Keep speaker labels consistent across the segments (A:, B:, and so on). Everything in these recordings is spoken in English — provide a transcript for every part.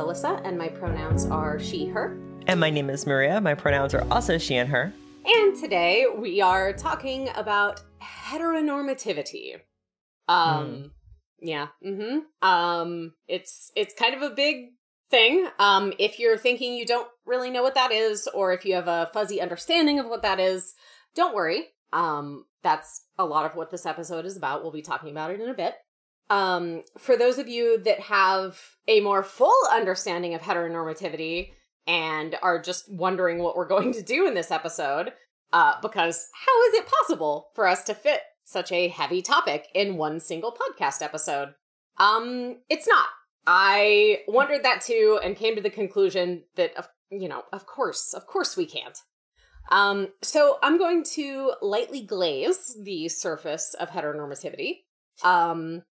A: Alyssa, and my pronouns are she, her.
B: And my name is Maria. My pronouns are also she and her.
A: And today we are talking about heteronormativity. Um,
B: Mm.
A: yeah, mm-hmm. Um, it's it's kind of a big thing. Um, if you're thinking you don't really know what that is, or if you have a fuzzy understanding of what that is, don't worry. Um, that's a lot of what this episode is about. We'll be talking about it in a bit. Um, for those of you that have a more full understanding of heteronormativity and are just wondering what we're going to do in this episode, uh, because how is it possible for us to fit such a heavy topic in one single podcast episode? Um, it's not. I wondered that too and came to the conclusion that, of you know, of course, of course we can't. Um, so I'm going to lightly glaze the surface of heteronormativity. Um,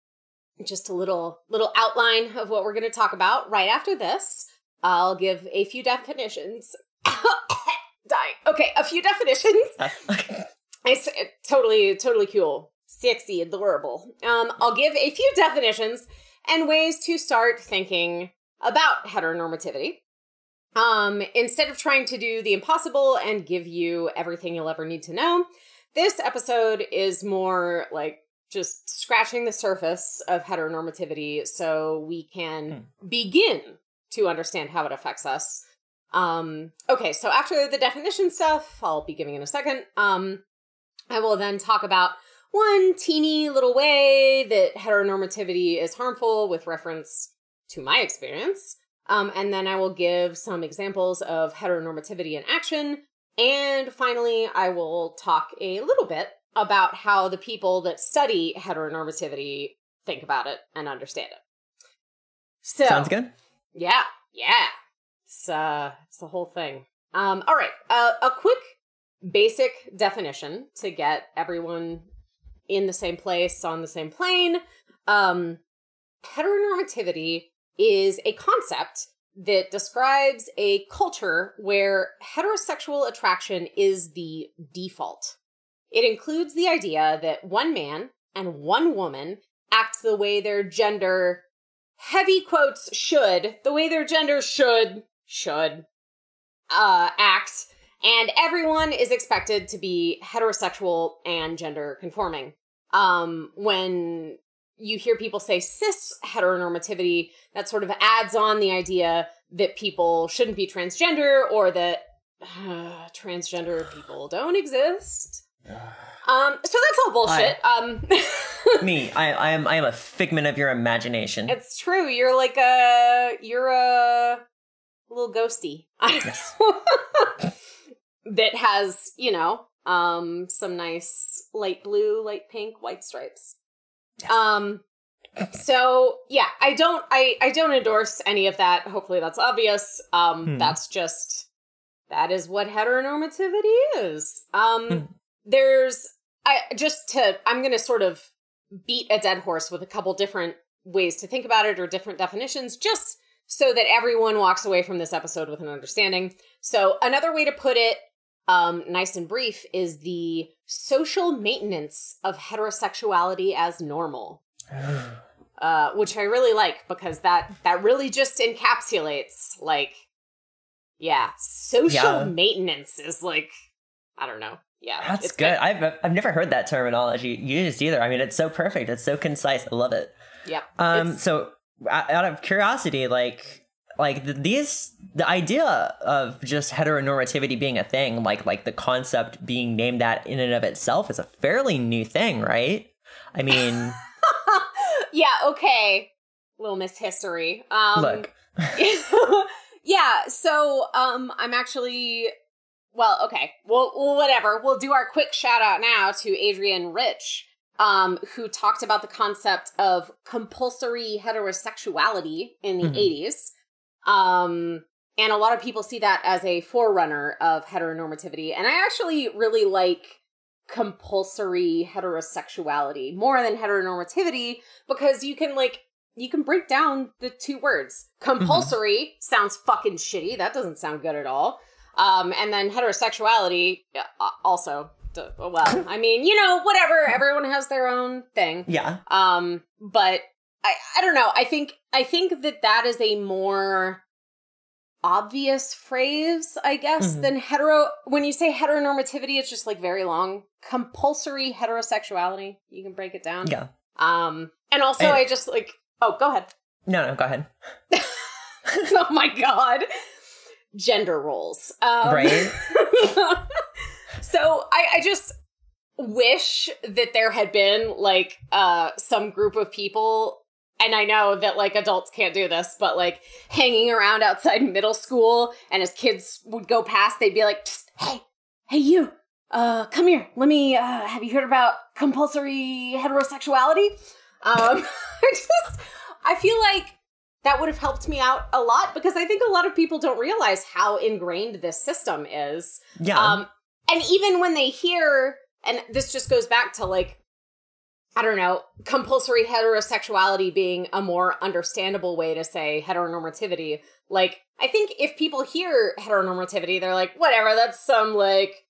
A: just a little little outline of what we're going to talk about right after this. I'll give a few definitions. Dying. Okay, a few definitions. It's totally, totally cool. Sexy, adorable. Um, I'll give a few definitions and ways to start thinking about heteronormativity. Um, instead of trying to do the impossible and give you everything you'll ever need to know, this episode is more like just scratching the surface of heteronormativity so we can begin to understand how it affects us. Um, okay, so after the definition stuff, I'll be giving in a second. Um, I will then talk about one teeny little way that heteronormativity is harmful with reference to my experience. Um, and then I will give some examples of heteronormativity in action. And finally, I will talk a little bit about how the people that study heteronormativity think about it and understand it. So,
B: Sounds good.
A: yeah, yeah. It's uh it's the whole thing. Um all right. Uh, a quick basic definition to get everyone in the same place on the same plane. Um heteronormativity is a concept that describes a culture where heterosexual attraction is the default. It includes the idea that one man and one woman act the way their gender heavy quotes should the way their gender should should uh act and everyone is expected to be heterosexual and gender conforming. Um when you hear people say cis heteronormativity that sort of adds on the idea that people shouldn't be transgender or that uh, transgender people don't exist um so that's all bullshit um
B: Me, I, I am I am a figment of your imagination.
A: It's true. You're like a you're a little ghosty.
B: Yes.
A: that has, you know, um some nice light blue, light pink, white stripes.
B: Yes.
A: Um so yeah, I don't I I don't endorse any of that. Hopefully that's obvious. Um
B: Hmm.
A: that's just that is what heteronormativity is. Um
B: Hmm.
A: There's I just to I'm going to sort of beat a dead horse with a couple different ways to think about it or different definitions just so that everyone walks away from this episode with an understanding. So, another way to put it, um, nice and brief, is the social maintenance of heterosexuality as normal, uh, which I really like because that that really just encapsulates like, yeah, social
B: Yeah.
A: maintenance is like, I don't know, yeah,
B: That's
A: it's
B: good. I've I've never heard that terminology used either. I mean, it's so perfect. It's so concise. I love it.
A: yeah
B: Um,
A: It's-
B: so out of curiosity, like like these the idea of just heteronormativity being a thing, like like the concept being named that in and of itself is a fairly new thing, right? I mean,
A: yeah, okay. Little Miss History. Um
B: look,
A: yeah, so um I'm actually well, okay. Well, whatever. We'll do our quick shout out now to Adrienne Rich, um, who talked about the concept of compulsory heterosexuality in the
B: Mhm.
A: 80s. Um and a lot of people see that as a forerunner of heteronormativity. And I actually really like compulsory heterosexuality more than heteronormativity because you can like you can break down the two words. Compulsory sounds fucking shitty. That doesn't sound good at all. Um, and then heterosexuality also. Well, I mean, you know, whatever. Everyone has their own thing.
B: yeah,
A: Um, but I I don't know. I think I think that that is a more obvious phrase, I guess,
B: Mhm.
A: than hetero. When you say heteronormativity, it's just like very long. Compulsory heterosexuality. You can break it down.
B: Yeah.
A: Um, and also
B: And-
A: I just like. Oh, go ahead.
B: No, no, go ahead.
A: oh my god, gender roles. Um,
B: Right?
A: so I, I just wish that there had been like uh some group of people and I know that like adults can't do this, but like hanging around outside middle school and as kids would go past, they'd be like, hey, hey you, uh, come here. Let me uh have you heard about compulsory heterosexuality? Um I just I feel like that would have helped me out a lot because I think a lot of people don't realize how ingrained this system is.
B: Yeah.
A: Um, and even when they hear, and this just goes back to like, I don't know, compulsory heterosexuality being a more understandable way to say heteronormativity. Like, I think if people hear heteronormativity, they're like, whatever, that's some like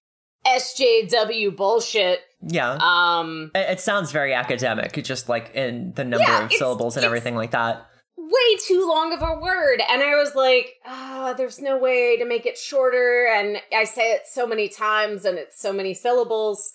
A: SJW bullshit.
B: yeah.
A: Um,
B: it, it sounds very academic, just like in the number
A: Yeah,
B: of syllables and everything like that.
A: Way too long of a word. And I was like, ah, there's no way to make it shorter. And I say it so many times and it's so many syllables.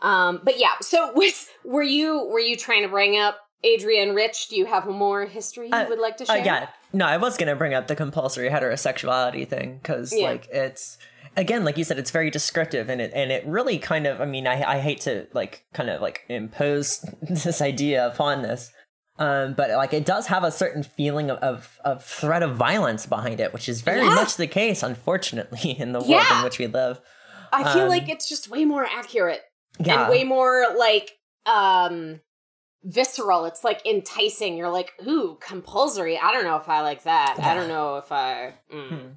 A: Um, but yeah, so was, were you were you trying to bring up Adrienne Rich? Do you have more history you
B: Uh,
A: would like to
B: Uh,
A: share?
B: yeah, no, I was gonna bring up the compulsory heterosexuality thing because,
A: Yeah.
B: like, it's again, like you said, it's very descriptive, and it and it really kind of, I mean, I I hate to like kind of like impose this idea upon this, um, but like it does have a certain feeling of of, of threat of violence behind it, which is very
A: Yeah.
B: much the case, unfortunately, in the world
A: Yeah.
B: in which we live.
A: I feel
B: um,
A: like it's just way more accurate
B: Yeah,
A: and way more like um visceral. It's like enticing. You're like, ooh, compulsory. I don't know if I like that. I don't know if I. mm.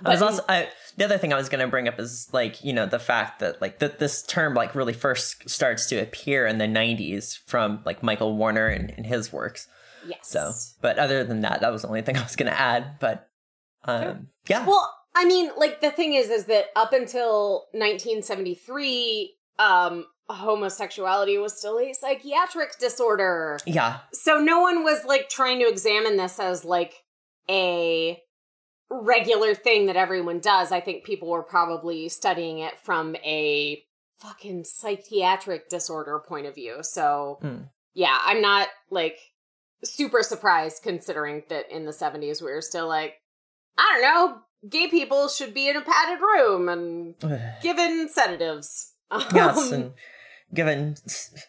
B: Hmm. I was also I, the other thing I was going to bring up is like you know the fact that like that this term like really first starts to appear in the 90s from like Michael Warner and, and his works.
A: Yes.
B: So, but other than that, that was the only thing I was going to add. But um, yeah,
A: Well, I mean, like the thing is, is that up until 1973, um, homosexuality was still a psychiatric disorder.
B: yeah,
A: So no one was like trying to examine this as like a regular thing that everyone does. I think people were probably studying it from a fucking psychiatric disorder point of view. So
B: Hmm.
A: yeah, I'm not like super surprised considering that in the 70s we were still like, I don't know, gay people should be in a padded room and given sedatives.
B: yes,
A: Um,
B: and given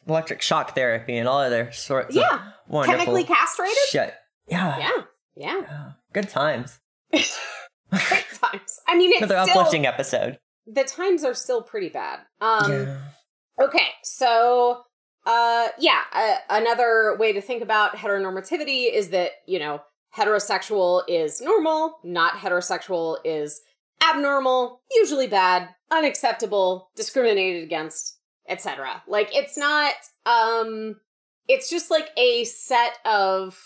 B: electric shock therapy and all other sorts
A: yeah,
B: of wonderful
A: chemically castrated.
B: shit. Yeah,
A: yeah. yeah.
B: good times.
A: Great times. I mean, it's
B: Another
A: still
B: uplifting episode.
A: the times are still pretty bad. Um,
B: yeah.
A: Okay, so uh, yeah, uh, another way to think about heteronormativity is that you know heterosexual is normal, not heterosexual is abnormal, usually bad, unacceptable, discriminated against, etc. Like it's not um it's just like a set of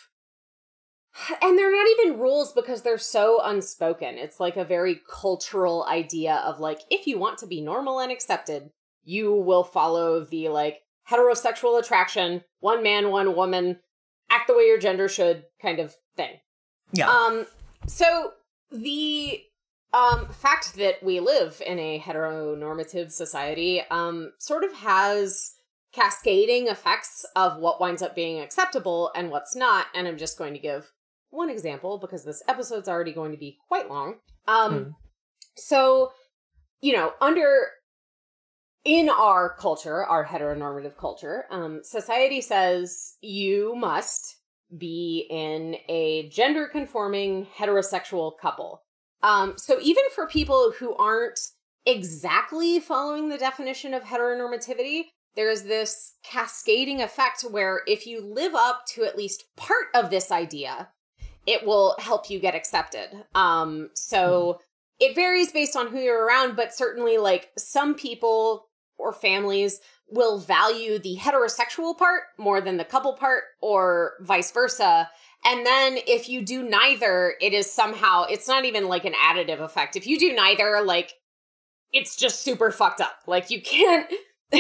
A: and they're not even rules because they're so unspoken. It's like a very cultural idea of like if you want to be normal and accepted, you will follow the like heterosexual attraction, one man, one woman, act the way your gender should kind of thing.
B: yeah.
A: Um, so the um fact that we live in a heteronormative society um sort of has cascading effects of what winds up being acceptable and what's not and i'm just going to give one example because this episode's already going to be quite long um
B: Hmm.
A: so you know under in our culture our heteronormative culture um society says you must be in a gender conforming heterosexual couple. Um, so even for people who aren't exactly following the definition of heteronormativity, there's this cascading effect where if you live up to at least part of this idea, it will help you get accepted. Um, so it varies based on who you're around, but certainly like some people or families will value the heterosexual part more than the couple part or vice versa. And then if you do neither, it is somehow, it's not even like an additive effect. If you do neither, like, it's just super fucked up. Like, you can't,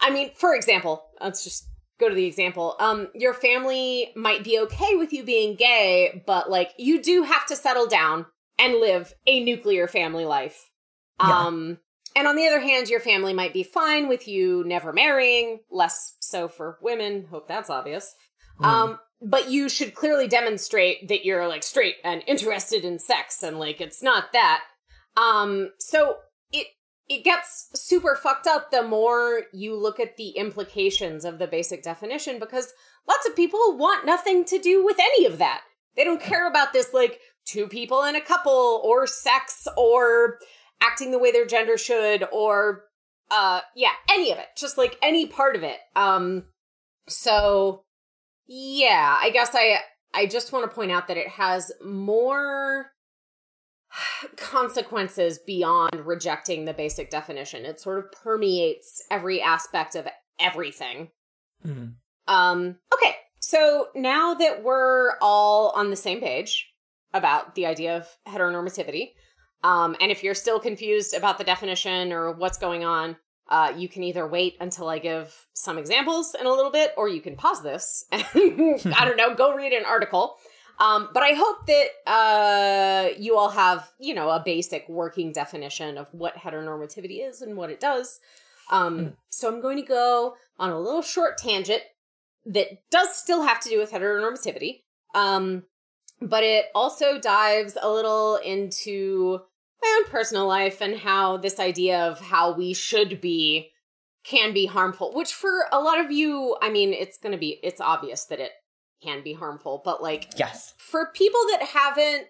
A: I mean, for example, let's just go to the example. Um, your family might be okay with you being gay, but like you do have to settle down and live a nuclear family life.
B: Yeah.
A: Um, and on the other hand, your family might be fine with you never marrying, less so for women. Hope that's obvious.
B: Mm.
A: Um, but you should clearly demonstrate that you're like straight and interested in sex and like it's not that. Um, so it it gets super fucked up the more you look at the implications of the basic definition because lots of people want nothing to do with any of that. They don't care about this like two people in a couple or sex or acting the way their gender should or uh yeah, any of it. Just like any part of it. Um so yeah, I guess I I just want to point out that it has more consequences beyond rejecting the basic definition. It sort of permeates every aspect of everything.
B: Mhm.
A: Um, okay, so now that we're all on the same page about the idea of heteronormativity, um, and if you're still confused about the definition or what's going on, uh, you can either wait until I give some examples in a little bit, or you can pause this and I don't know, go read an article. Um, but I hope that uh, you all have, you know, a basic working definition of what heteronormativity is and what it does. Um,
B: Mm.
A: So I'm going to go on a little short tangent that does still have to do with heteronormativity, um, but it also dives a little into my own personal life and how this idea of how we should be can be harmful. Which for a lot of you, I mean, it's going to be it's obvious that it can be harmful, but like
B: Yes.
A: for people that haven't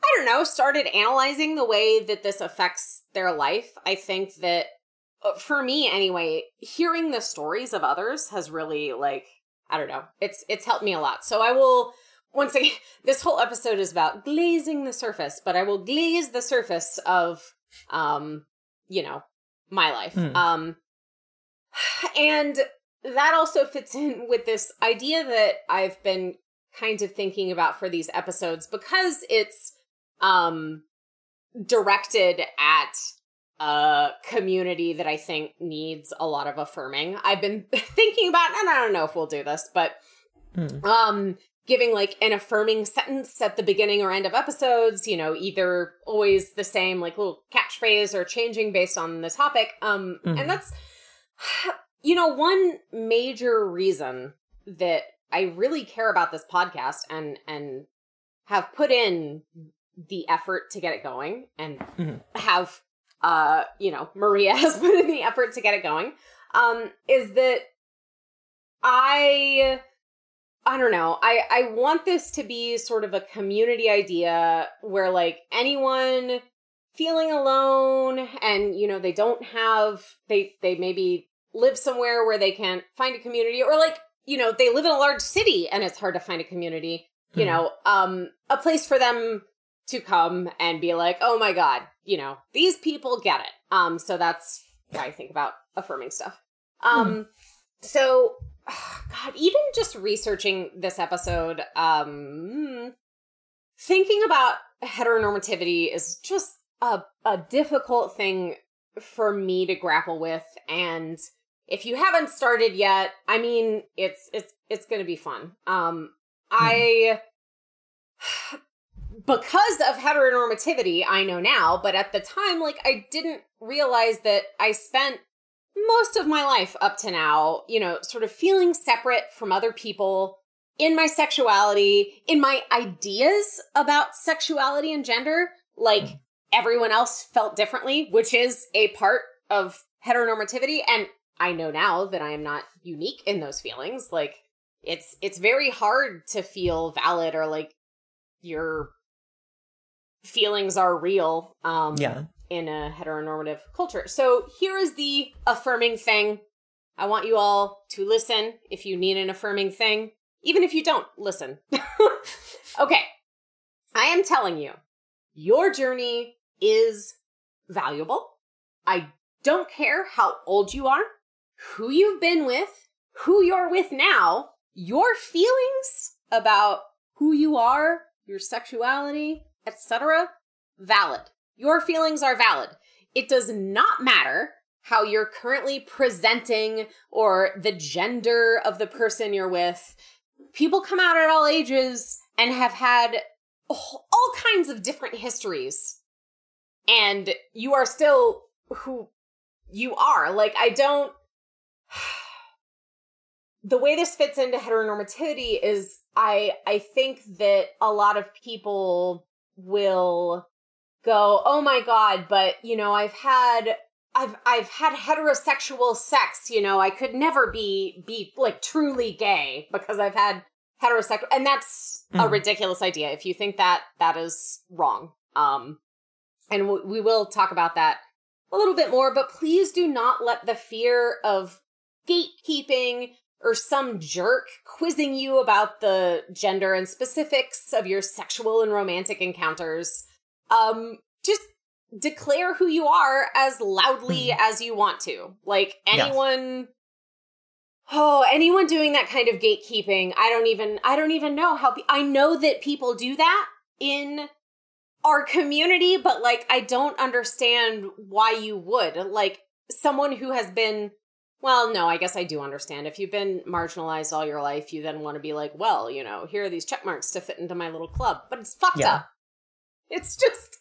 A: i don't know started analyzing the way that this affects their life i think that uh, for me anyway hearing the stories of others has really like i don't know it's it's helped me a lot so i will once again this whole episode is about glazing the surface but i will glaze the surface of um you know my life
B: Hmm.
A: um and that also fits in with this idea that i've been kind of thinking about for these episodes because it's um directed at a community that I think needs a lot of affirming. I've been thinking about and I don't know if we'll do this, but
B: Mm.
A: um giving like an affirming sentence at the beginning or end of episodes, you know, either always the same like little catchphrase or changing based on the topic. Um
B: Mhm.
A: and that's you know, one major reason that I really care about this podcast and and have put in the effort to get it going and
B: Mhm.
A: have uh you know Maria has put in the effort to get it going um is that I I don't know. I I want this to be sort of a community idea where like anyone feeling alone and you know they don't have they they maybe live somewhere where they can't find a community or like you know they live in a large city and it's hard to find a community you
B: Mhm.
A: know um a place for them to come and be like oh my god you know these people get it. Um so that's why i think about affirming stuff. Um so god even just researching this episode um thinking about heteronormativity is just a, a difficult thing for me to grapple with and if you haven't started yet i mean it's it's it's gonna be fun. Um i because of heteronormativity i know now but at the time like i didn't realize that i spent most of my life up to now you know sort of feeling separate from other people in my sexuality in my ideas about sexuality and gender. Like everyone else felt differently which is a part of heteronormativity. And i know now that i am not unique in those feelings like it's it's very hard to feel valid or like your feelings are real um
B: Yeah.
A: in a heteronormative culture. So here is the affirming thing. I want you all to listen if you need an affirming thing. Even if you don't, listen. okay. I am telling you, your journey is valuable. I don't care how old you are, who you've been with, who you're with now. Your feelings about who you are, your sexuality, etc., valid. Your feelings are valid. It does not matter how you're currently presenting or the gender of the person you're with. People come out at all ages and have had all kinds of different histories. And you are still who you are. Like, I don't. the way this fits into heteronormativity is I I think that a lot of people will go, "Oh my god, but you know, I've had I've I've had heterosexual sex, you know, I could never be be like truly gay because I've had heterosexual and that's mm. a ridiculous idea. If you think that that is wrong. Um and w- we will talk about that a little bit more, but please do not let the fear of gatekeeping or some jerk quizzing you about the gender and specifics of your sexual and romantic encounters. Um, just declare who you are as loudly mm. as you want to. Like anyone yes. Oh, anyone doing that kind of gatekeeping, I don't even I don't even know how pe- I know that people do that in our community, but like I don't understand why you would. Like someone who has been well, no, I guess I do understand. If you've been marginalized all your life, you then want to be like, well, you know, here are these check marks to fit into my little club. But it's fucked yeah. up. It's just.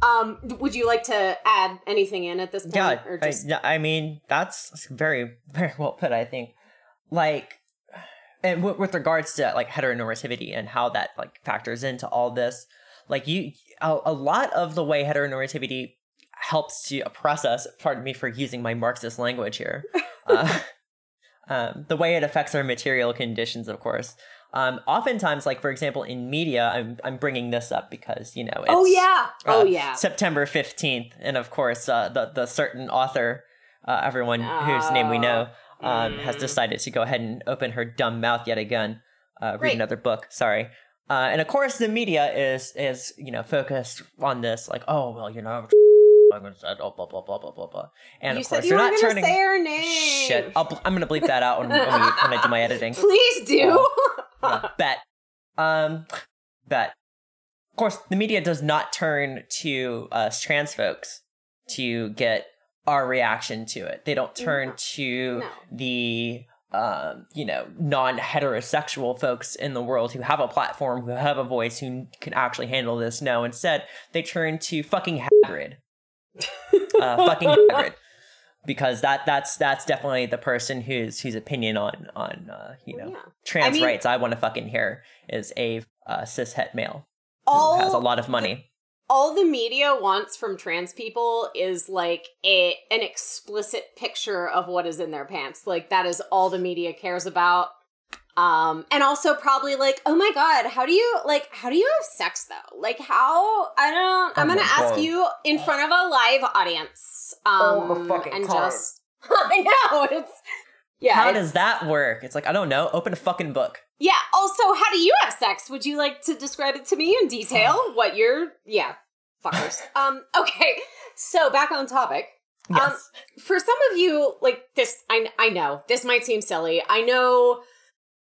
A: Um, would you like to add anything in at this point?
B: Yeah, or just... I, I mean that's very, very well put. I think, like, and w- with regards to like heteronormativity and how that like factors into all this, like you, a, a lot of the way heteronormativity helps to oppress us. Pardon me for using my Marxist language here. Uh, um, the way it affects our material conditions, of course. Um, oftentimes, like for example, in media, I'm I'm bringing this up because you know.
A: oh yeah.
B: oh
A: uh, yeah.
B: September fifteenth, and of course, uh, the the certain author, uh, everyone whose name we know, um, mm. has decided to go ahead and open her dumb mouth yet again. Uh, read another book. Sorry. Uh, and of course, the media is is you know focused on this, like, oh well, you know, I'm gonna say oh, blah blah blah blah blah blah. And
A: you
B: of course,
A: you
B: are not
A: turning. Say her name.
B: Shit, i am gonna bleep that out when, when, we, when, I do my editing.
A: Please do.
B: yeah, bet. Um, bet. Of course, the media does not turn to us trans folks to get our reaction to it. They don't turn no. to no. the um, you know, non heterosexual folks in the world who have a platform, who have a voice, who can actually handle this. No, instead, they turn to fucking Hagrid uh, fucking Hagrid. Because that that's that's definitely the person whose whose opinion on on uh, you know yeah. trans I mean, rights I want to fucking hear is a uh, cis het male all, who has a lot of money.
A: all the media wants from trans people is like a an explicit picture of what is in their pants. Like that is all the media cares about. Um, and also probably like, oh my god, how do you like how do you have sex though? Like how I don't I'm oh gonna ask god. you in front of a live audience. Um oh, fucking and just I know it's yeah.
B: How it's, does that work? It's like, I don't know, open a fucking book.
A: Yeah. Also, how do you have sex? Would you like to describe it to me in detail? what you're yeah, fuckers. um, okay. So back on topic. Yes. Um, for some of you, like this, I I know this might seem silly. I know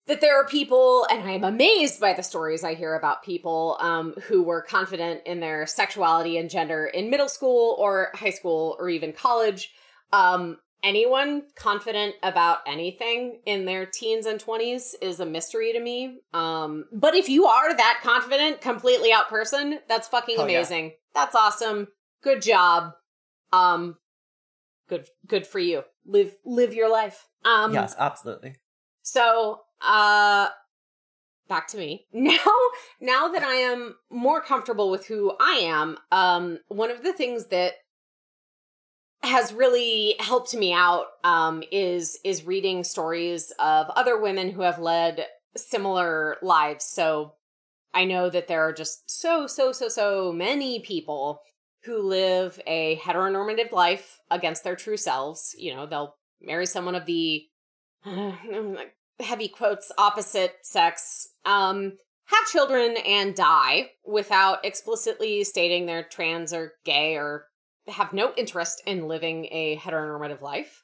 A: that there are people, and I am amazed by the stories I hear about people um, who were confident in their sexuality and gender in middle school or high school or even college. Um, anyone confident about anything in their teens and 20s is a mystery to me. Um, but if you are that confident, completely out person, that's fucking amazing. Yeah. That's awesome. Good job. Um, good, good for you. Live, live your life. Um,
B: yes, absolutely.
A: So uh back to me. Now now that I am more comfortable with who I am, um one of the things that has really helped me out um is is reading stories of other women who have led similar lives. So I know that there are just so so so so many people who live a heteronormative life against their true selves. You know, they'll marry someone of the heavy quotes opposite sex um have children and die without explicitly stating they're trans or gay or have no interest in living a heteronormative life.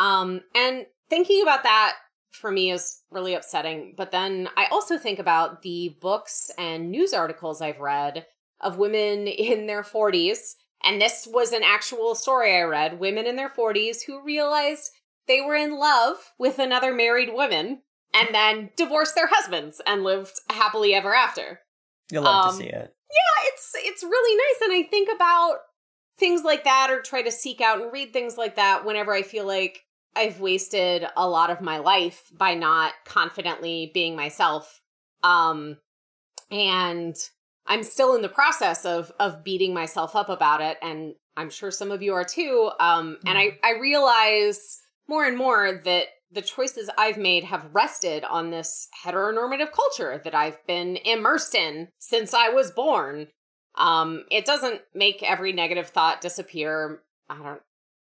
A: Um and thinking about that for me is really upsetting but then i also think about the books and news articles i've read of women in their 40s and this was an actual story I read women in their 40s who realized they were in love with another married woman and then divorced their husbands and lived happily ever after.
B: You'll love
A: Um,
B: to see it.
A: Yeah, it's it's really nice and I think about things like that or try to seek out and read things like that whenever I feel like I've wasted a lot of my life by not confidently being myself. Um and I'm still in the process of of beating myself up about it and I'm sure some of you are too. Um and I I realize more and more that the choices I've made have rested on this heteronormative culture that I've been immersed in since I was born. Um, it doesn't make every negative thought disappear. I don't,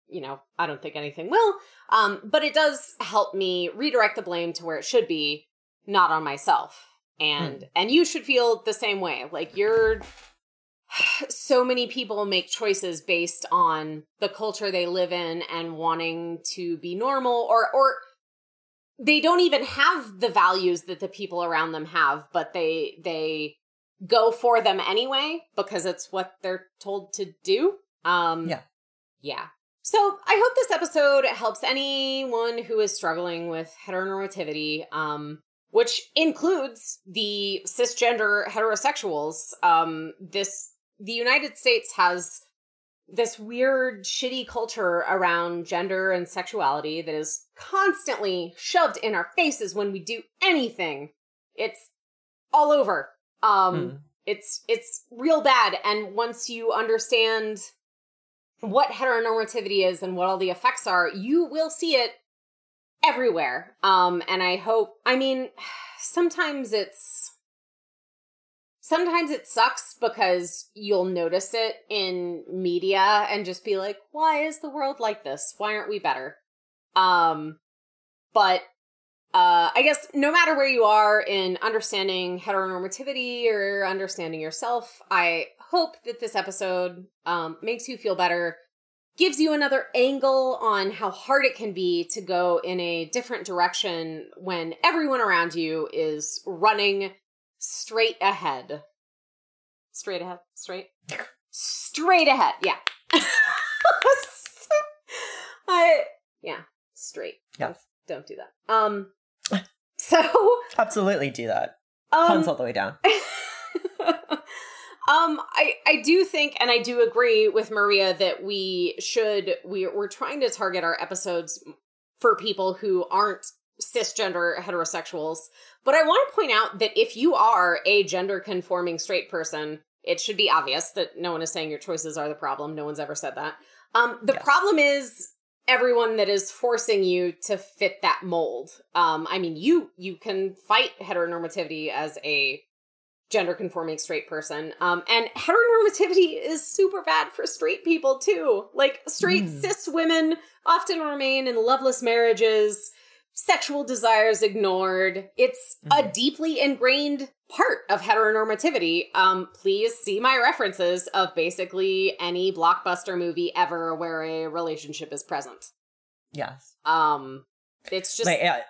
A: you know, I don't think anything will. Um, but it does help me redirect the blame to where it should be, not on myself. And and you should feel the same way. Like you're so many people make choices based on the culture they live in and wanting to be normal or or they don't even have the values that the people around them have but they they go for them anyway because it's what they're told to do. Um
B: Yeah.
A: yeah. So i hope this episode helps anyone who is struggling with heteronormativity um which includes the cisgender heterosexuals. Um this the United States has this weird, shitty culture around gender and sexuality that is constantly shoved in our faces when we do anything. It's all over. Um,
B: Hmm.
A: it's it's real bad. And once you understand what heteronormativity is and what all the effects are, you will see it everywhere. Um, and I hope. I mean, sometimes it's sometimes it sucks because you'll notice it in media and just be like why is the world like this? Why aren't we better? Um but uh i guess no matter where you are in understanding heteronormativity or understanding yourself i hope that this episode um makes you feel better gives you another angle on how hard it can be to go in a different direction when everyone around you is running straight ahead. Straight ahead. Straight. Straight ahead. Yeah. I yeah. Straight.
B: Yeah.
A: Don't, don't do that. Um. So.
B: Absolutely do that.
A: Um,
B: Puns all the way down.
A: um i i do think and i do agree with maria that we should we we're trying to target our episodes for people who aren't cisgender heterosexuals but i want to point out that if you are a gender conforming straight person it should be obvious that no one is saying your choices are the problem no one's ever said that um the
B: Yes.
A: problem is everyone that is forcing you to fit that mold um i mean you you can fight heteronormativity as a gender conforming straight person. Um, and heteronormativity is super bad for straight people too. Like straight
B: Mm.
A: cis women often remain in loveless marriages, sexual desires ignored. It's a
B: Mhm.
A: deeply ingrained part of heteronormativity. Um, please see my references of basically any blockbuster movie ever where a relationship is present.
B: Yes.
A: Um, it's just
B: like yeah,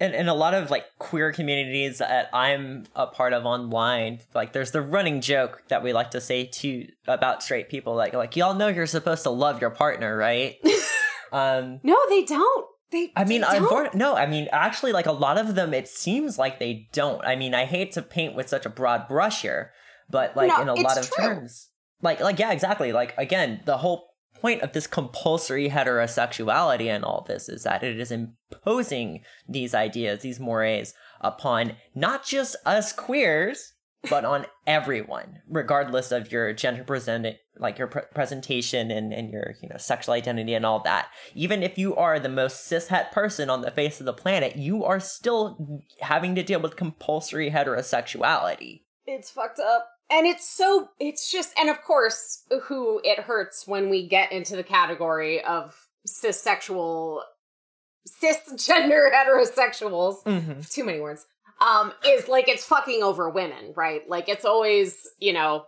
B: in, in a lot of like queer communities that i'm a part of online like there's the running joke that we like to say to about straight people like like y'all know you're supposed to love your partner right um
A: no, they don't. They.
B: I mean,
A: they
B: I'm
A: don't.
B: for, no, I mean, actually, like a lot of them, it seems like they don't. I mean, I hate to paint with such a broad brush here, but like
A: No,
B: in a lot of
A: true.
B: terms, like, like yeah, exactly. Like again, the whole point of this compulsory heterosexuality and all this is that it is imposing these ideas, these mores upon not just us queers, but on everyone, regardless of your gender presenting, like your pre- presentation and, and your you know sexual identity and all that. Even if you are the most cishet person on the face of the planet, you are still having to deal with compulsory heterosexuality.
A: It's fucked up. And it's so, it's just, and of course, who it hurts when we get into the category of cissexual, cisgender heterosexuals,
B: Mm-hmm.
A: too many words, um, is like it's fucking over women, right? Like it's always, you know,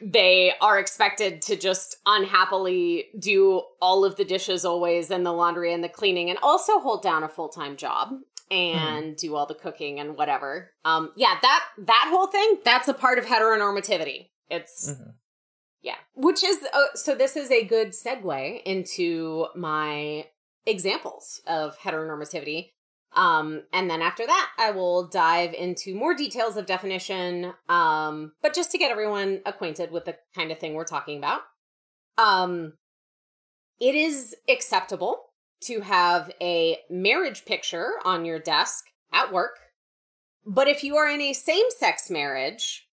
A: they are expected to just unhappily do all of the dishes always and the laundry and the cleaning and also hold down a full-time job and do all the cooking and whatever. Um yeah, that that whole thing, that's a part of heteronormativity. It's
B: Mhm.
A: Yeah. Which is, uh, so this is a good segue into my examples of heteronormativity. Um, and then after that, I will dive into more details of definition. Um, but just to get everyone acquainted with the kind of thing we're talking about. Um, it is acceptable to have a marriage picture on your desk at work. But if you are in a same sex marriage,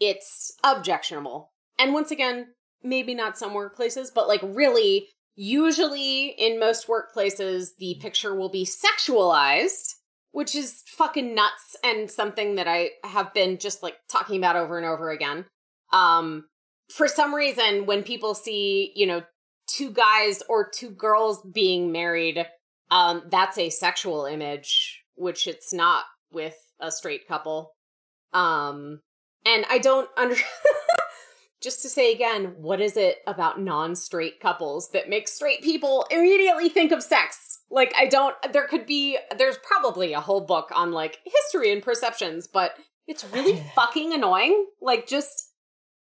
A: it's objectionable. And once again, maybe not some workplaces, but like really, usually in most workplaces, the picture will be sexualized, which is fucking nuts and something that I have been just like talking about over and over again. Um, for some reason, when people see, you know, two guys or two girls being married, um, that's a sexual image, which it's not with a straight couple. Um, and I don't under just to say again, what is it about non-straight couples that makes straight people immediately think of sex? Like I don't there could be there's probably a whole book on like history and perceptions, but it's really fucking annoying. Like just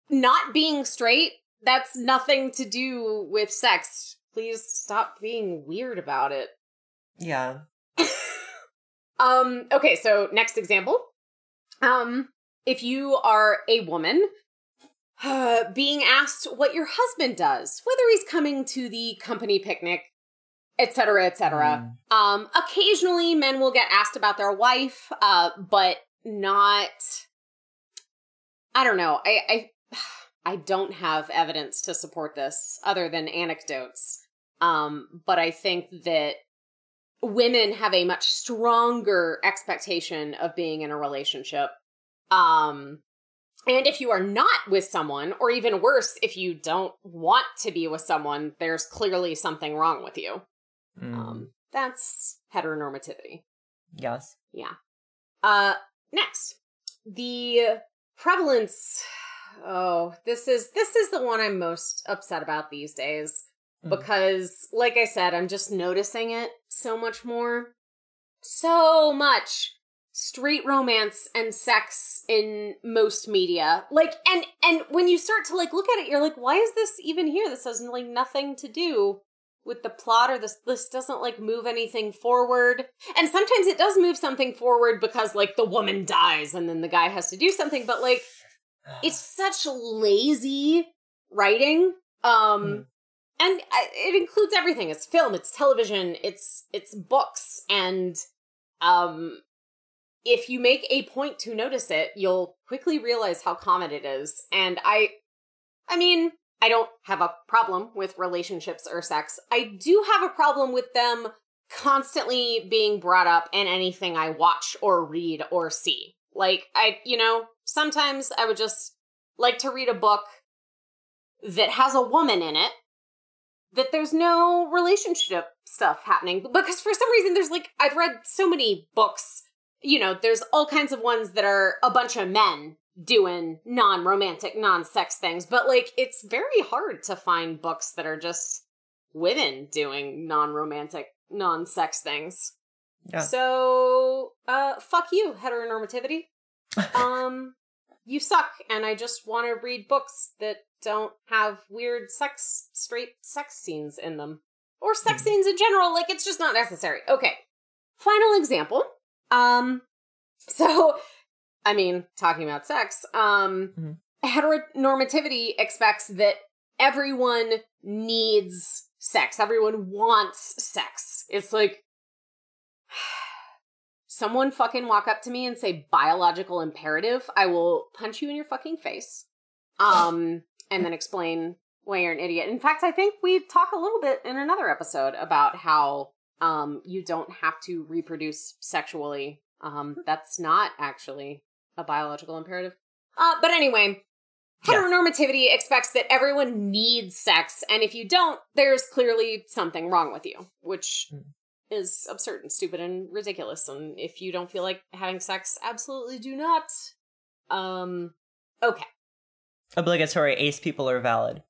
A: not being straight, that's nothing to do with sex. Please stop being weird about it.
B: Yeah.
A: um okay, so next example. Um if you are a woman uh, being asked what your husband does, whether he's coming to the company picnic, etc., etc. Mm. Um, occasionally, men will get asked about their wife, uh, but not. I don't know. I, I I don't have evidence to support this other than anecdotes. Um, but I think that women have a much stronger expectation of being in a relationship um, and if you are not with someone, or even worse, if you don't want to be with someone, there's clearly something wrong with you. Mm. Um, that's heteronormativity.
B: Yes.
A: Yeah. Uh, next, the prevalence. Oh, this is this is the one I'm most upset about these days mm. because, like I said, I'm just noticing it so much more, so much straight romance and sex in most media. Like and and when you start to like look at it you're like why is this even here? This has like nothing to do with the plot or this this doesn't like move anything forward. And sometimes it does move something forward because like the woman dies and then the guy has to do something but like it's such lazy writing um mm. and it includes everything. It's film it's television it's it's books and um if you make a point to notice it, you'll quickly realize how common it is. And I I mean, I don't have a problem with relationships or sex. I do have a problem with them constantly being brought up in anything I watch or read or see. Like I, you know, sometimes I would just like to read a book that has a woman in it that there's no relationship stuff happening because for some reason there's like I've read so many books you know, there's all kinds of ones that are a bunch of men doing non romantic, non sex things, but like it's very hard to find books that are just women doing non romantic, non sex things. Yeah. So, uh, fuck you, heteronormativity. um, you suck, and I just want to read books that don't have weird sex, straight sex scenes in them. Or sex mm. scenes in general, like it's just not necessary. Okay. Final example um, so, I mean, talking about sex, um, mm-hmm. heteronormativity expects that everyone needs sex. Everyone wants sex. It's like someone fucking walk up to me and say biological imperative, I will punch you in your fucking face. Um, and then explain why you're an idiot. In fact, I think we talk a little bit in another episode about how um, you don't have to reproduce sexually. Um, hmm. that's not actually a biological imperative. Uh, but anyway, heteronormativity expects that everyone needs sex, and if you don't, there's clearly something wrong with you, which mm. is absurd and stupid and ridiculous. And if you don't feel like having sex, absolutely do not. Um, okay.
B: Obligatory ace people are valid.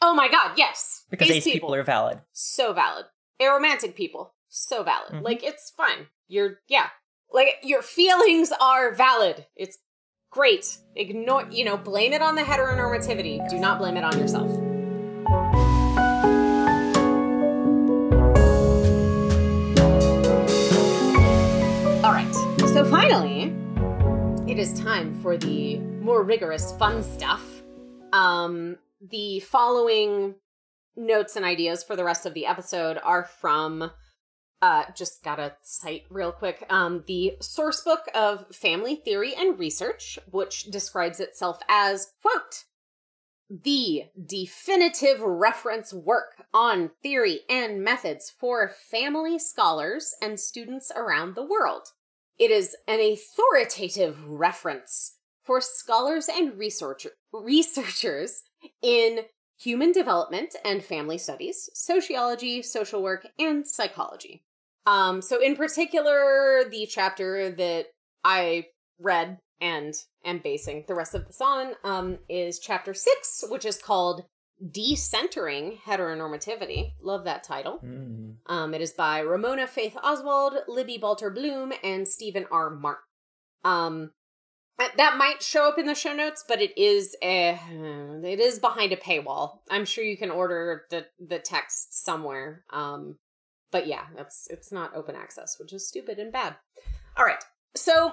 A: Oh my god, yes.
B: Because ace, ace people, people are valid.
A: So valid aromantic people so valid mm-hmm. like it's fine you're yeah like your feelings are valid it's Great. Ignore, you know, blame it on the heteronormativity. Do not blame it on yourself. All right. So finally, it is time for the more rigorous fun stuff. Um the following notes and ideas for the rest of the episode are from uh just gotta cite real quick um the source book of family theory and research which describes itself as quote the definitive reference work on theory and methods for family scholars and students around the world. It is an authoritative reference for scholars and researcher- researchers in human development and family studies, sociology, social work, and psychology. Um, so, in particular, the chapter that I read and am basing the rest of this on um, is chapter six, which is called Decentering Heteronormativity. Love that title.
B: Mm.
A: Um, it is by Ramona Faith Oswald, Libby Balter Blume, and Stephen R. Martin. Um, that- might show up in the show notes, but it is a, it is behind a paywall. I'm sure you can order the the text somewhere. Um, but yeah, that's it's not open access, which is stupid and bad. All right, so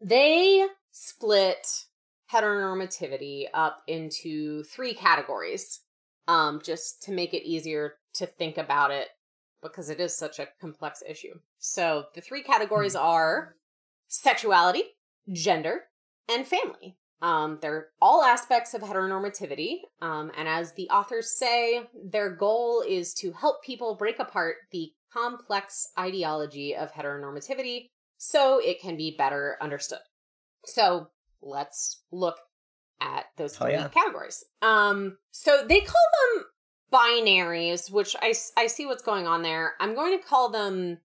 A: they split heteronormativity up into three categories, um, just to make it easier to think about it because it is such a complex issue. So the three categories are sexuality, gender, and family. Um, they're all aspects of heteronormativity. Um, and as the authors say, their goal is to help people break apart the complex ideology of heteronormativity so it can be better understood. So let's look at those
B: Oh, yeah.
A: categories. Um, so they call them binaries, which I, I see what's going on there. I'm going to call them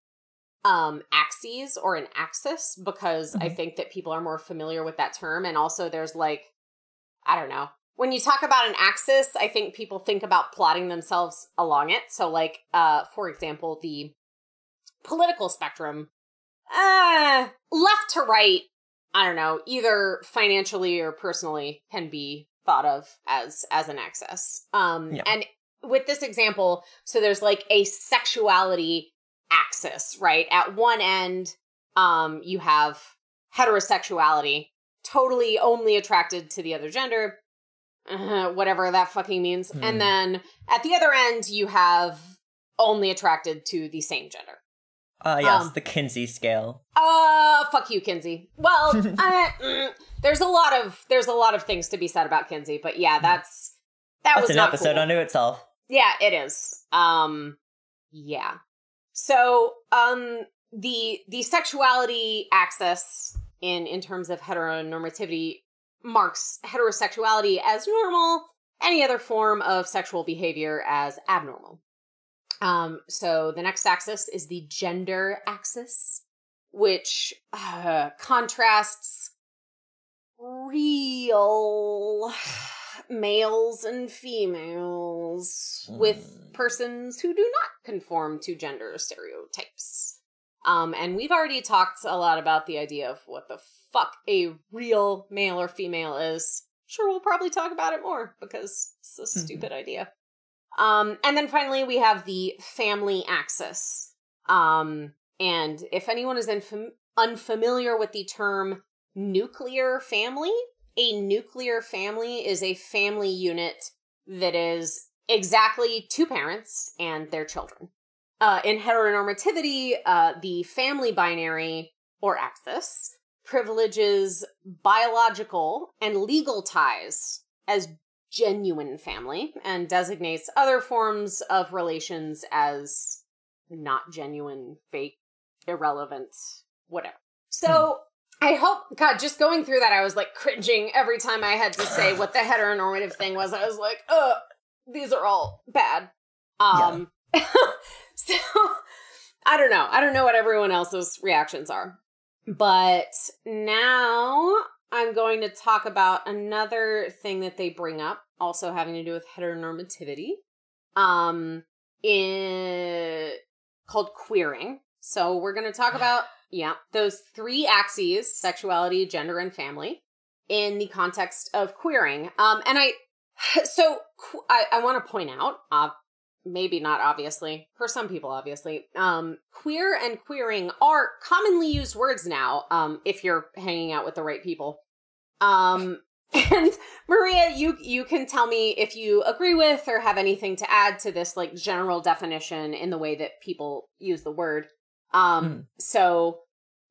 A: um axes or an axis because I
B: Mhm.
A: think that people are more familiar with that term and also there's like I don't know. When you talk about an axis, I think people think about plotting themselves along it. So like uh for example, the political spectrum uh left to right, I don't know, either financially or personally can be thought of as as an axis. Um
B: Yeah.
A: and with this example, so there's like a sexuality axis, right? At one end, um, you have heterosexuality, totally only attracted to the other gender, uh, whatever that fucking means.
B: Hmm.
A: And then at the other end, you have only attracted to the same gender.
B: Ah, yes,
A: Um,
B: the Kinsey scale.
A: Uh, fuck you, Kinsey. Well, uh, mm, there's a lot of there's a lot of things to be said about Kinsey, but yeah, that's that
B: That's
A: was
B: an episode
A: cool.
B: unto itself.
A: Yeah, it is. Um yeah. So, um the the sexuality axis in in terms of heteronormativity marks heterosexuality as normal, any other form of sexual behavior as abnormal. Um so the next axis is the gender axis, which uh, contrasts real males and females with
B: Hmm.
A: persons who do not conform to gender stereotypes. Um, and we've already talked a lot about the idea of what the fuck a real male or female is. Sure, we'll probably talk about it more because it's a
B: Mhm.
A: stupid idea. Um, and then finally, we have the family axis. Um, and if anyone is unfamiliar with the term nuclear family, a nuclear family is a family unit that is exactly two parents and their children. Uh, in heteronormativity, uh, the family binary or axis privileges biological and legal ties as genuine family and designates other forms of relations as not genuine, fake, irrelevant, whatever. So I hope, God, just going through that, I was like cringing every time I had to say what the heteronormative thing was. I was like, uh, these are all bad. Um, so I don't know. I don't know what everyone else's reactions are. But now I'm going to talk about another thing that they bring up, also having to do with heteronormativity. Um, in called queering. So we're going to talk about yeah those three axes: sexuality, gender, and family. in the context of queering. Um, and I, so qu- I, I want to point out, uh, maybe not obviously, for some people, obviously, um, queer and queering are commonly used words now, um, if you're hanging out with the right people. Um, and Maria, you you can tell me if you agree with or have anything to add to this like general definition in the way that people use the word. Um,
B: Mm.
A: so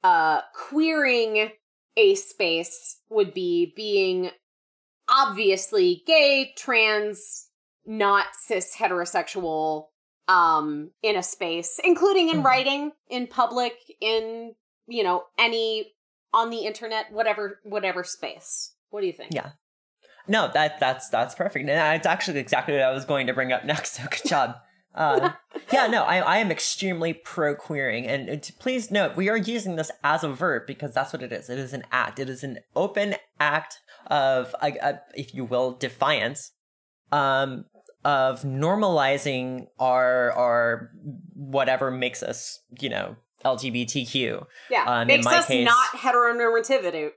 A: uh queering a space would be being obviously gay, trans, not cis heterosexual um in a space, including in
B: Mhm.
A: writing, in public, in you know, any on the internet, whatever whatever space. What do you think?
B: Yeah. No, that that's that's perfect, and that's actually exactly what I was going to bring up next. So good job. Uh, yeah, no, I I am extremely pro queering, and t- please note we are using this as a verb because that's what it is. It is an act. It is an open act of, uh, uh, if you will, defiance, um, of normalizing our our whatever makes us, you know, LGBTQ.
A: Yeah,
B: Um, in
A: makes
B: my
A: us
B: case-
A: not heteronormativity.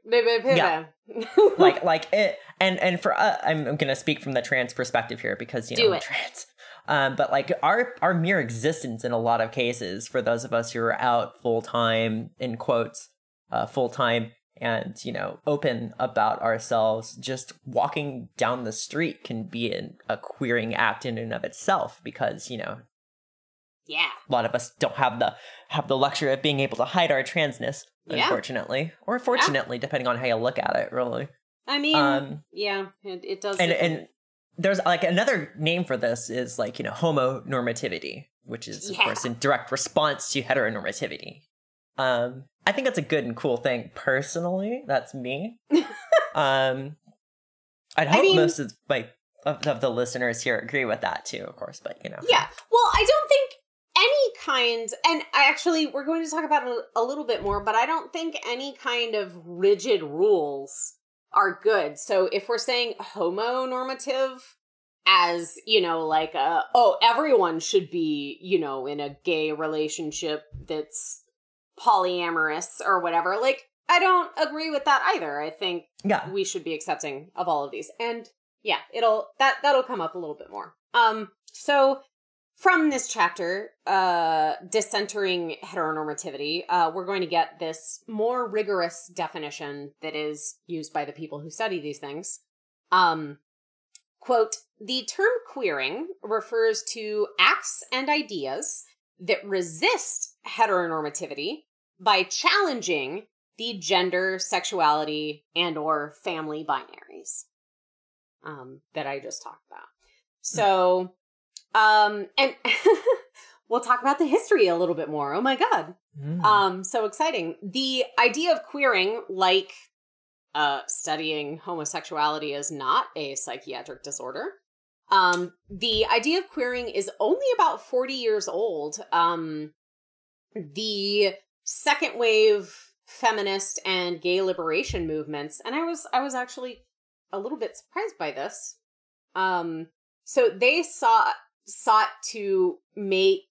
B: Yeah. like like it and and for uh, I'm gonna speak from the trans perspective here because you know
A: Do
B: I'm
A: it.
B: trans um but like our our mere existence in a lot of cases for those of us who are out full time in quotes uh full time and you know open about ourselves just walking down the street can be an, a queering act in and of itself because you know
A: yeah.
B: a lot of us don't have the have the luxury of being able to hide our transness
A: Yeah.
B: unfortunately or fortunately depending on how you look at it really
A: I mean,
B: um
A: yeah, it, it does.
B: and and there's like another name for this is like you know homonormativity which is of
A: Yeah.
B: course in direct response to heteronormativity um i think that's a good and cool thing personally that's me um i'd
A: I
B: hope
A: mean-
B: most of my of, of the listeners here agree with that too of course but you know
A: Yeah. Well, I don't think any kind, and I actually, we're going to talk about it a little bit more, but I don't think any kind of rigid rules are good. So if we're saying homonormative as, you know, like, a, oh, everyone should be, you know, in a gay relationship that's polyamorous or whatever, like, I don't agree with that either. I think
B: yeah
A: we should be accepting of all of these and yeah it'll that that'll come up a little bit more um so from this chapter uh decentering heteronormativity uh we're going to get this more rigorous definition that is used by the people who study these things um quote the term queering refers to acts and ideas that resist heteronormativity by challenging the gender, sexuality, and or family binaries um, that I just talked about. So, um, and we'll talk about the history a little bit more. Oh my god,
B: Mm.
A: um, so exciting! The idea of queering, like uh, studying homosexuality, is not a psychiatric disorder. Um, the idea of queering is only about forty years old. Um, the second wave feminist and gay liberation movements and i was i was actually a little bit surprised by this um so they sought sought to make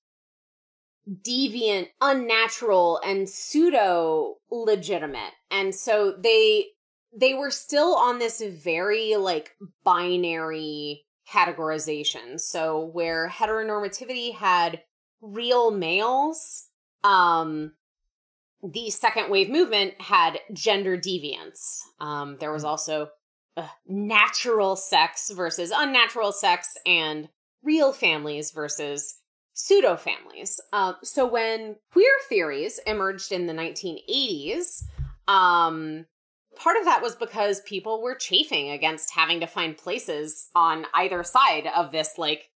A: deviant unnatural and pseudo legitimate and so they they were still on this very like binary categorization so where heteronormativity had real males um the second wave movement had gender deviance. Um, there was also uh, natural sex versus unnatural sex, and real families versus pseudo families. Um, so when queer theories emerged in the 1980s, um, part of that was because people were chafing against having to find places on either side of this like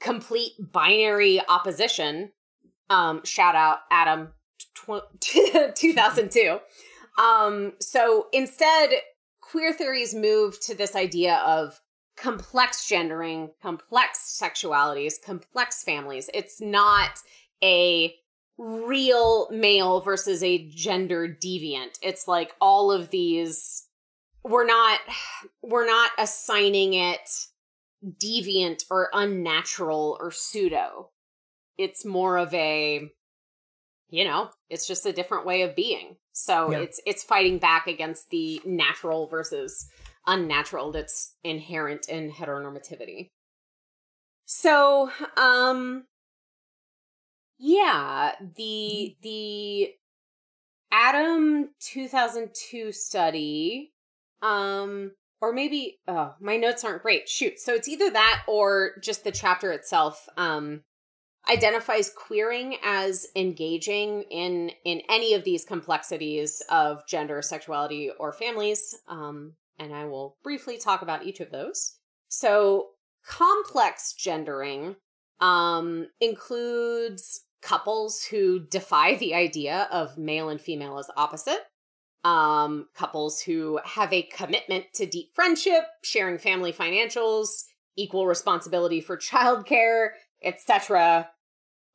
A: complete binary opposition. Um, shout out Adam tw- 2002. Um, so instead, queer theories moved to this idea of complex gendering, complex sexualities, complex families. It's not a real male versus a gender deviant. It's like all of these we're not we're not assigning it deviant or unnatural or pseudo. It's more of a you know, it's just a different way of being. So
B: Yeah.
A: it's it's fighting back against the natural versus unnatural that's inherent in heteronormativity. So, um yeah, the the Adam 2002 study um or maybe oh, my notes aren't great. Shoot. So it's either that or just the chapter itself um identifies queering as engaging in in any of these complexities of gender, sexuality, or families. Um, and I will briefly talk about each of those. So, complex gendering um, includes couples who defy the idea of male and female as opposite. Um, couples who have a commitment to deep friendship, sharing family financials, equal responsibility for childcare, etc.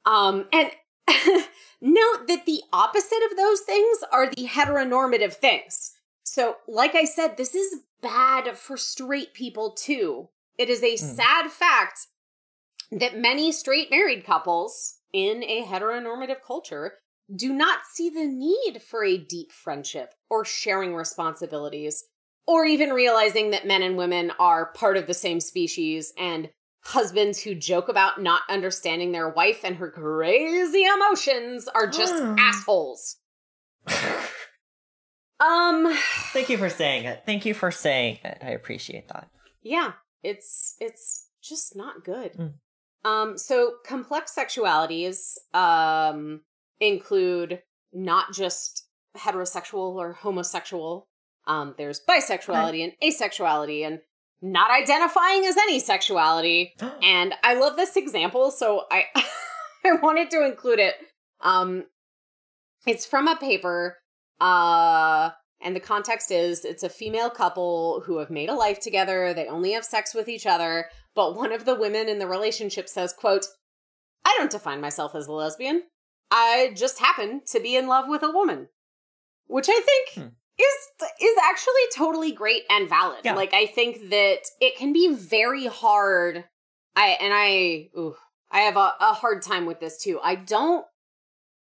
A: Um, and note that the opposite of those things are the heteronormative things. So, like I said, this is bad for straight people too. It is a
B: Mm.
A: sad fact that many straight married couples in a heteronormative culture do not see the need for a deep friendship or sharing responsibilities or even realizing that men and women are part of the same species and husbands who joke about not understanding their wife and her crazy emotions are just
B: Mm.
A: assholes. Um
B: Thank you for saying it. Thank you for saying it. I appreciate that.
A: yeah, it's it's just not good.
B: Mm.
A: Um so complex sexualities um include not just heterosexual or homosexual. Um there's bisexuality and asexuality and not identifying as any sexuality. And I love this example, so I I wanted to include it. Um it's from a paper uh and the context is it's a female couple who have made a life together. They only have sex with each other, but one of the women in the relationship says, quote, "I don't define myself as a lesbian. I just happen to be in love with a woman." Which I think
B: Hmm.
A: is is actually totally great and valid.
B: Yeah.
A: Like I think that it can be very hard. I and I ooh, I have a, a hard time with this too. I don't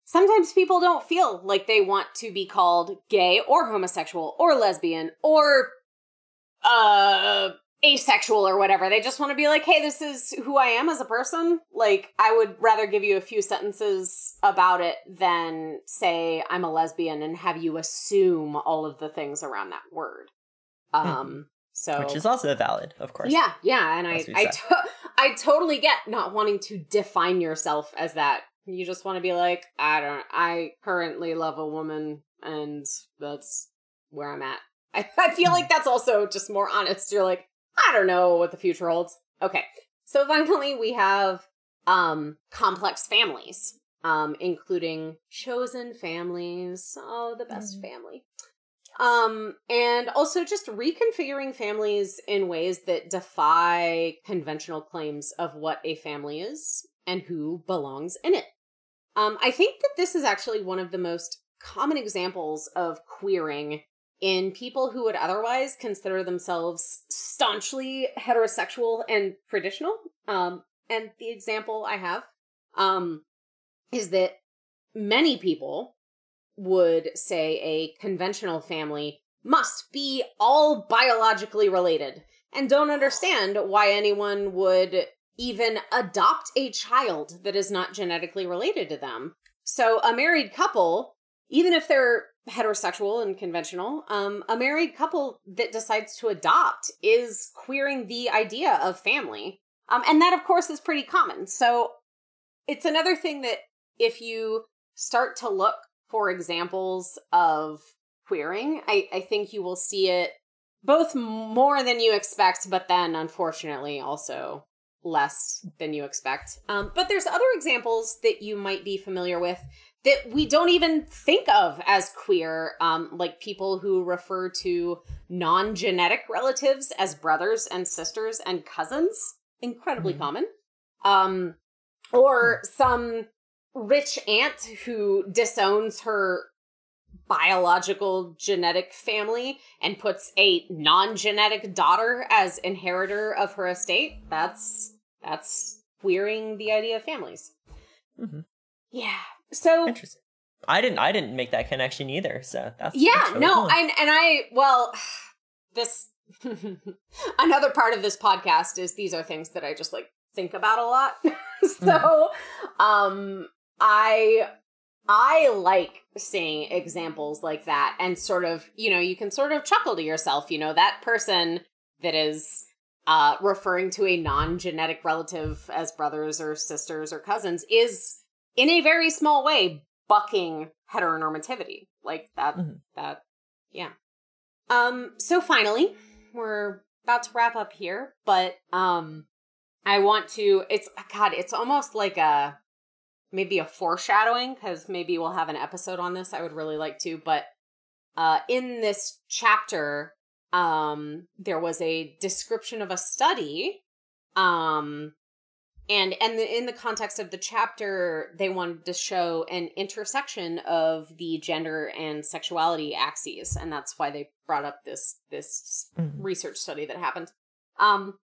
A: sometimes people don't feel like they want to be called gay or homosexual or lesbian or uh asexual or whatever. They just want to be like, "Hey, this is who I am as a person." Like I would rather give you a few sentences about it than say I'm a lesbian and have you assume all of the things around that word. Um so
B: Which is also valid, of course.
A: yeah, yeah, and I I, to- I totally get not wanting to define yourself as that. You just want to be like, I don't. I currently love a woman, and that's where I'm at. I, I feel like that's also just more honest. You're like, I don't know what the future holds. Okay, so finally we have um complex families, um including chosen families. Oh, the best
B: Mm.
A: family. Um, and also just reconfiguring families in ways that defy conventional claims of what a family is and who belongs in it. Um, I think that this is actually one of the most common examples of queering in people who would otherwise consider themselves staunchly heterosexual and traditional. Um, and the example I have um, is that many people would say a conventional family must be all biologically related and don't understand why anyone would even adopt a child that is not genetically related to them. So a married couple, even if they're heterosexual and conventional, um, a married couple that decides to adopt is queering the idea of family. Um, and that, of course, is pretty common. So it's another thing that if you start to look for examples of queering, I, I think you will see it both more than you expect, but then unfortunately also less than you expect. Um, but there's other examples that you might be familiar with that we don't even think of as queer, um, like people who refer to non genetic relatives as brothers and sisters and cousins. Incredibly
B: Mhm.
A: common. Um, or some rich aunt who disowns her biological genetic family and puts a non-genetic daughter as inheritor of her estate that's that's queering the idea of families
B: Mhm.
A: yeah so
B: Interesting. I didn't I didn't make that connection either. So that's
A: yeah,
B: that's really
A: no,
B: cool.
A: and and I well, this another part of this podcast is these are things that I just like think about a lot. so, um, I I like seeing examples like that and sort of, you know, you can sort of chuckle to yourself, you know, that person that is uh, referring to a non genetic relative as brothers or sisters or cousins is in a very small way bucking heteronormativity. Like that,
B: Mhm.
A: that, yeah. Um, so finally, we're about to wrap up here, but, um, I want to, it's, God, it's almost like a, maybe a foreshadowing because maybe we'll have an episode on this. I would really like to, but uh, in this chapter, um, there was a description of a study, um, and and the, in the context of the chapter, they wanted to show an intersection of the gender and sexuality axes, and that's why they brought up this this
B: Mhm.
A: research study that happened. Um,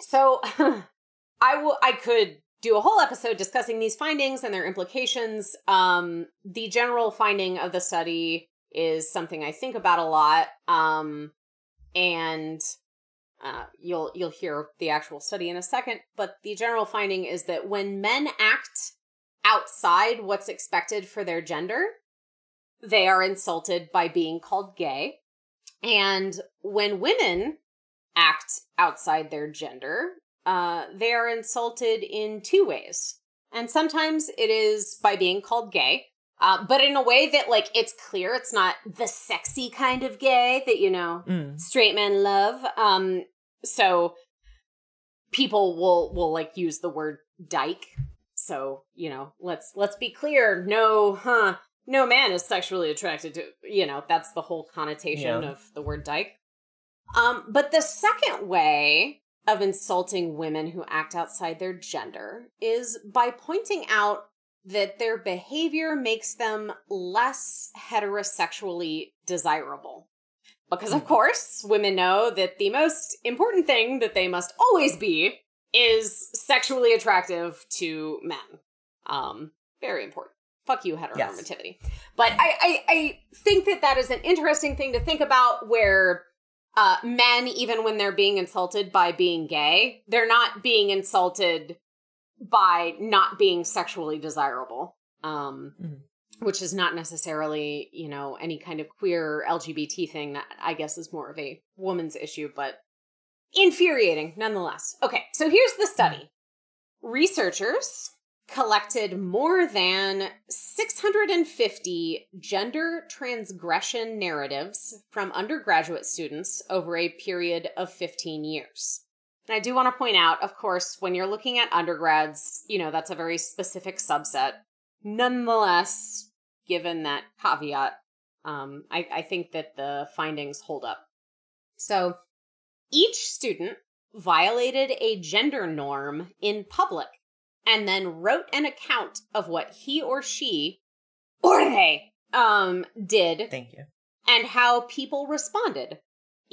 A: so I will. I could do a whole episode discussing these findings and their implications. Um, the general finding of the study is something I think about a lot. Um, and uh, you'll you'll hear the actual study in a second. But the general finding is that when men act outside what's expected for their gender, they are insulted by being called gay. And when women act outside their gender, uh, they are insulted in two ways. And sometimes it is by being called gay, uh, but in a way that, like, it's clear it's not the sexy kind of gay that, you know,
B: Mm.
A: straight men love. Um, so people will, will like use the word dyke. So, you know, let's, let's be clear. No, huh, no man is sexually attracted to, you know, that's the whole connotation
B: Yeah.
A: of the word dyke. Um, but the second way of insulting women who act outside their gender is by pointing out that their behavior makes them less heterosexually desirable. Because, of
B: Mhm.
A: course, women know that the most important thing that they must always be is sexually attractive to men. Um, very important. Fuck you, heteronormativity. But I, I, I think that that is an interesting thing to think about where uh, men, even when they're being insulted by being gay, they're not being insulted by not being sexually desirable. Um,
B: Mhm.
A: which is not necessarily, you know, any kind of queer LGBT thing that I guess is more of a woman's issue, but infuriating nonetheless. Okay, so here's the study. Researchers collected more than 650 gender transgression narratives from undergraduate students over a period of 15 years. And I do want to point out, of course, when you're looking at undergrads, you know, that's a very specific subset. Nonetheless, given that caveat, um, I, I think that the findings hold up. So each student violated a gender norm in public and then wrote an account of what he or she or they um did
B: Thank you.
A: and how people responded.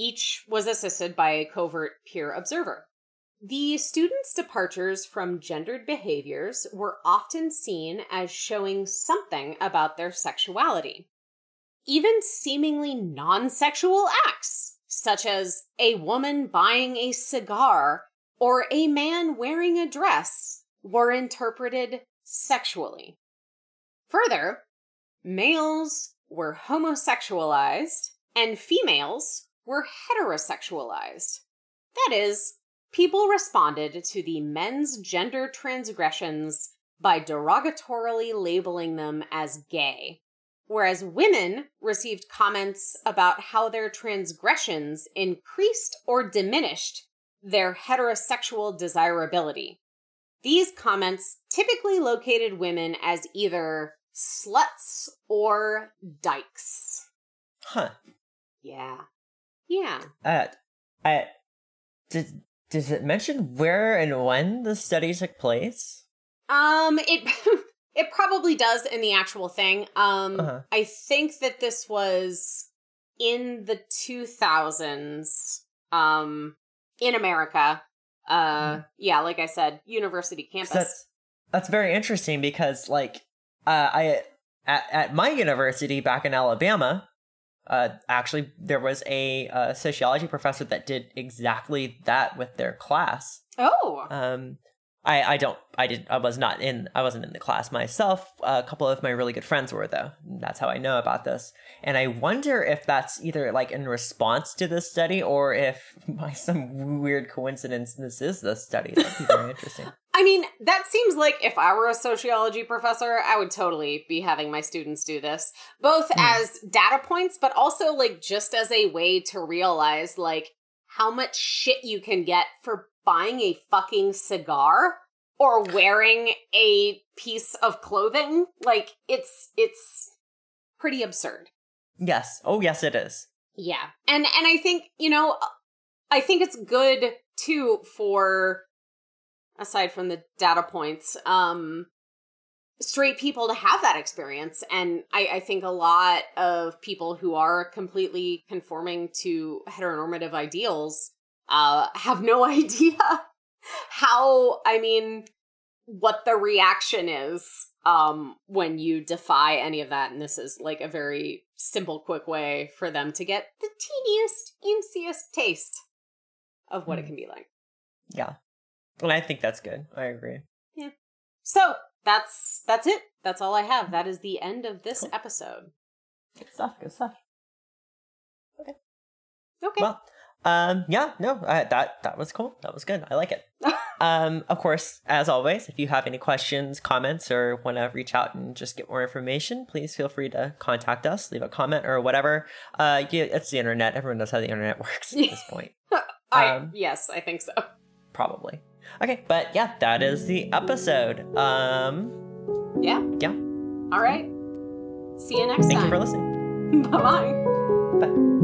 A: Each was assisted by a covert peer observer. The students' departures from gendered behaviors were often seen as showing something about their sexuality. Even seemingly non sexual acts, such as a woman buying a cigar or a man wearing a dress, were interpreted sexually. Further, males were homosexualized and females were heterosexualized. That is, people responded to the men's gender transgressions by derogatorily labeling them as gay, whereas women received comments about how their transgressions increased or diminished their heterosexual desirability. These comments typically located women as either sluts or dykes.
B: Huh.
A: Yeah. Yeah.
B: Uh, I did. Does it mention where and when the study took place?
A: Um it it probably does in the actual thing. Um
B: Uh-huh.
A: I think that this was in the 2000s um in America. Uh yeah, like I said, university campus.
B: That's that's very interesting because like uh, I at, at my university back in Alabama, uh, actually, there was a, a sociology professor that did exactly that with their class.
A: Oh.
B: Um, I, I don't I did I was not in I wasn't in the class myself. a couple of my really good friends were though. That's how I know about this. And I wonder if that's either like in response to this study or if by some weird coincidence this is the study. That'd be very interesting.
A: I mean, that seems like if I were a sociology professor, I would totally be having my students do this, both mm. as data points, but also like just as a way to realize like how much shit you can get for buying a fucking cigar or wearing a piece of clothing. Like it's it's pretty absurd.
B: Yes. Oh yes it is.
A: Yeah. And and I think, you know, I think it's good too for aside from the data points, um straight people to have that experience. And I, I think a lot of people who are completely conforming to heteronormative ideals uh, have no idea how, I mean, what the reaction is um, when you defy any of that. And this is like a very simple, quick way for them to get the teeniest, insiest taste of what mm. it hmm. can be like.
B: Yeah. And I think that's good. I agree.
A: Yeah. So that's that's it. That's all I have. That is the end of this cool. episode.
B: Good stuff. Good stuff.
A: Okay. Okay.
B: Well, um, yeah, no, I, that that was cool. That was good. I like it. um, of course, as always, if you have any questions, comments, or want to reach out and just get more information, please feel free to contact us, leave a comment or whatever. Uh, yeah, it's the internet. Everyone knows how the internet works at this point.
A: I um, yes, I think so.
B: Probably. Okay, but yeah, that is the episode. Um,
A: yeah,
B: yeah.
A: All right. See you next
B: Thank
A: time.
B: Thank you for listening.
A: bye bye.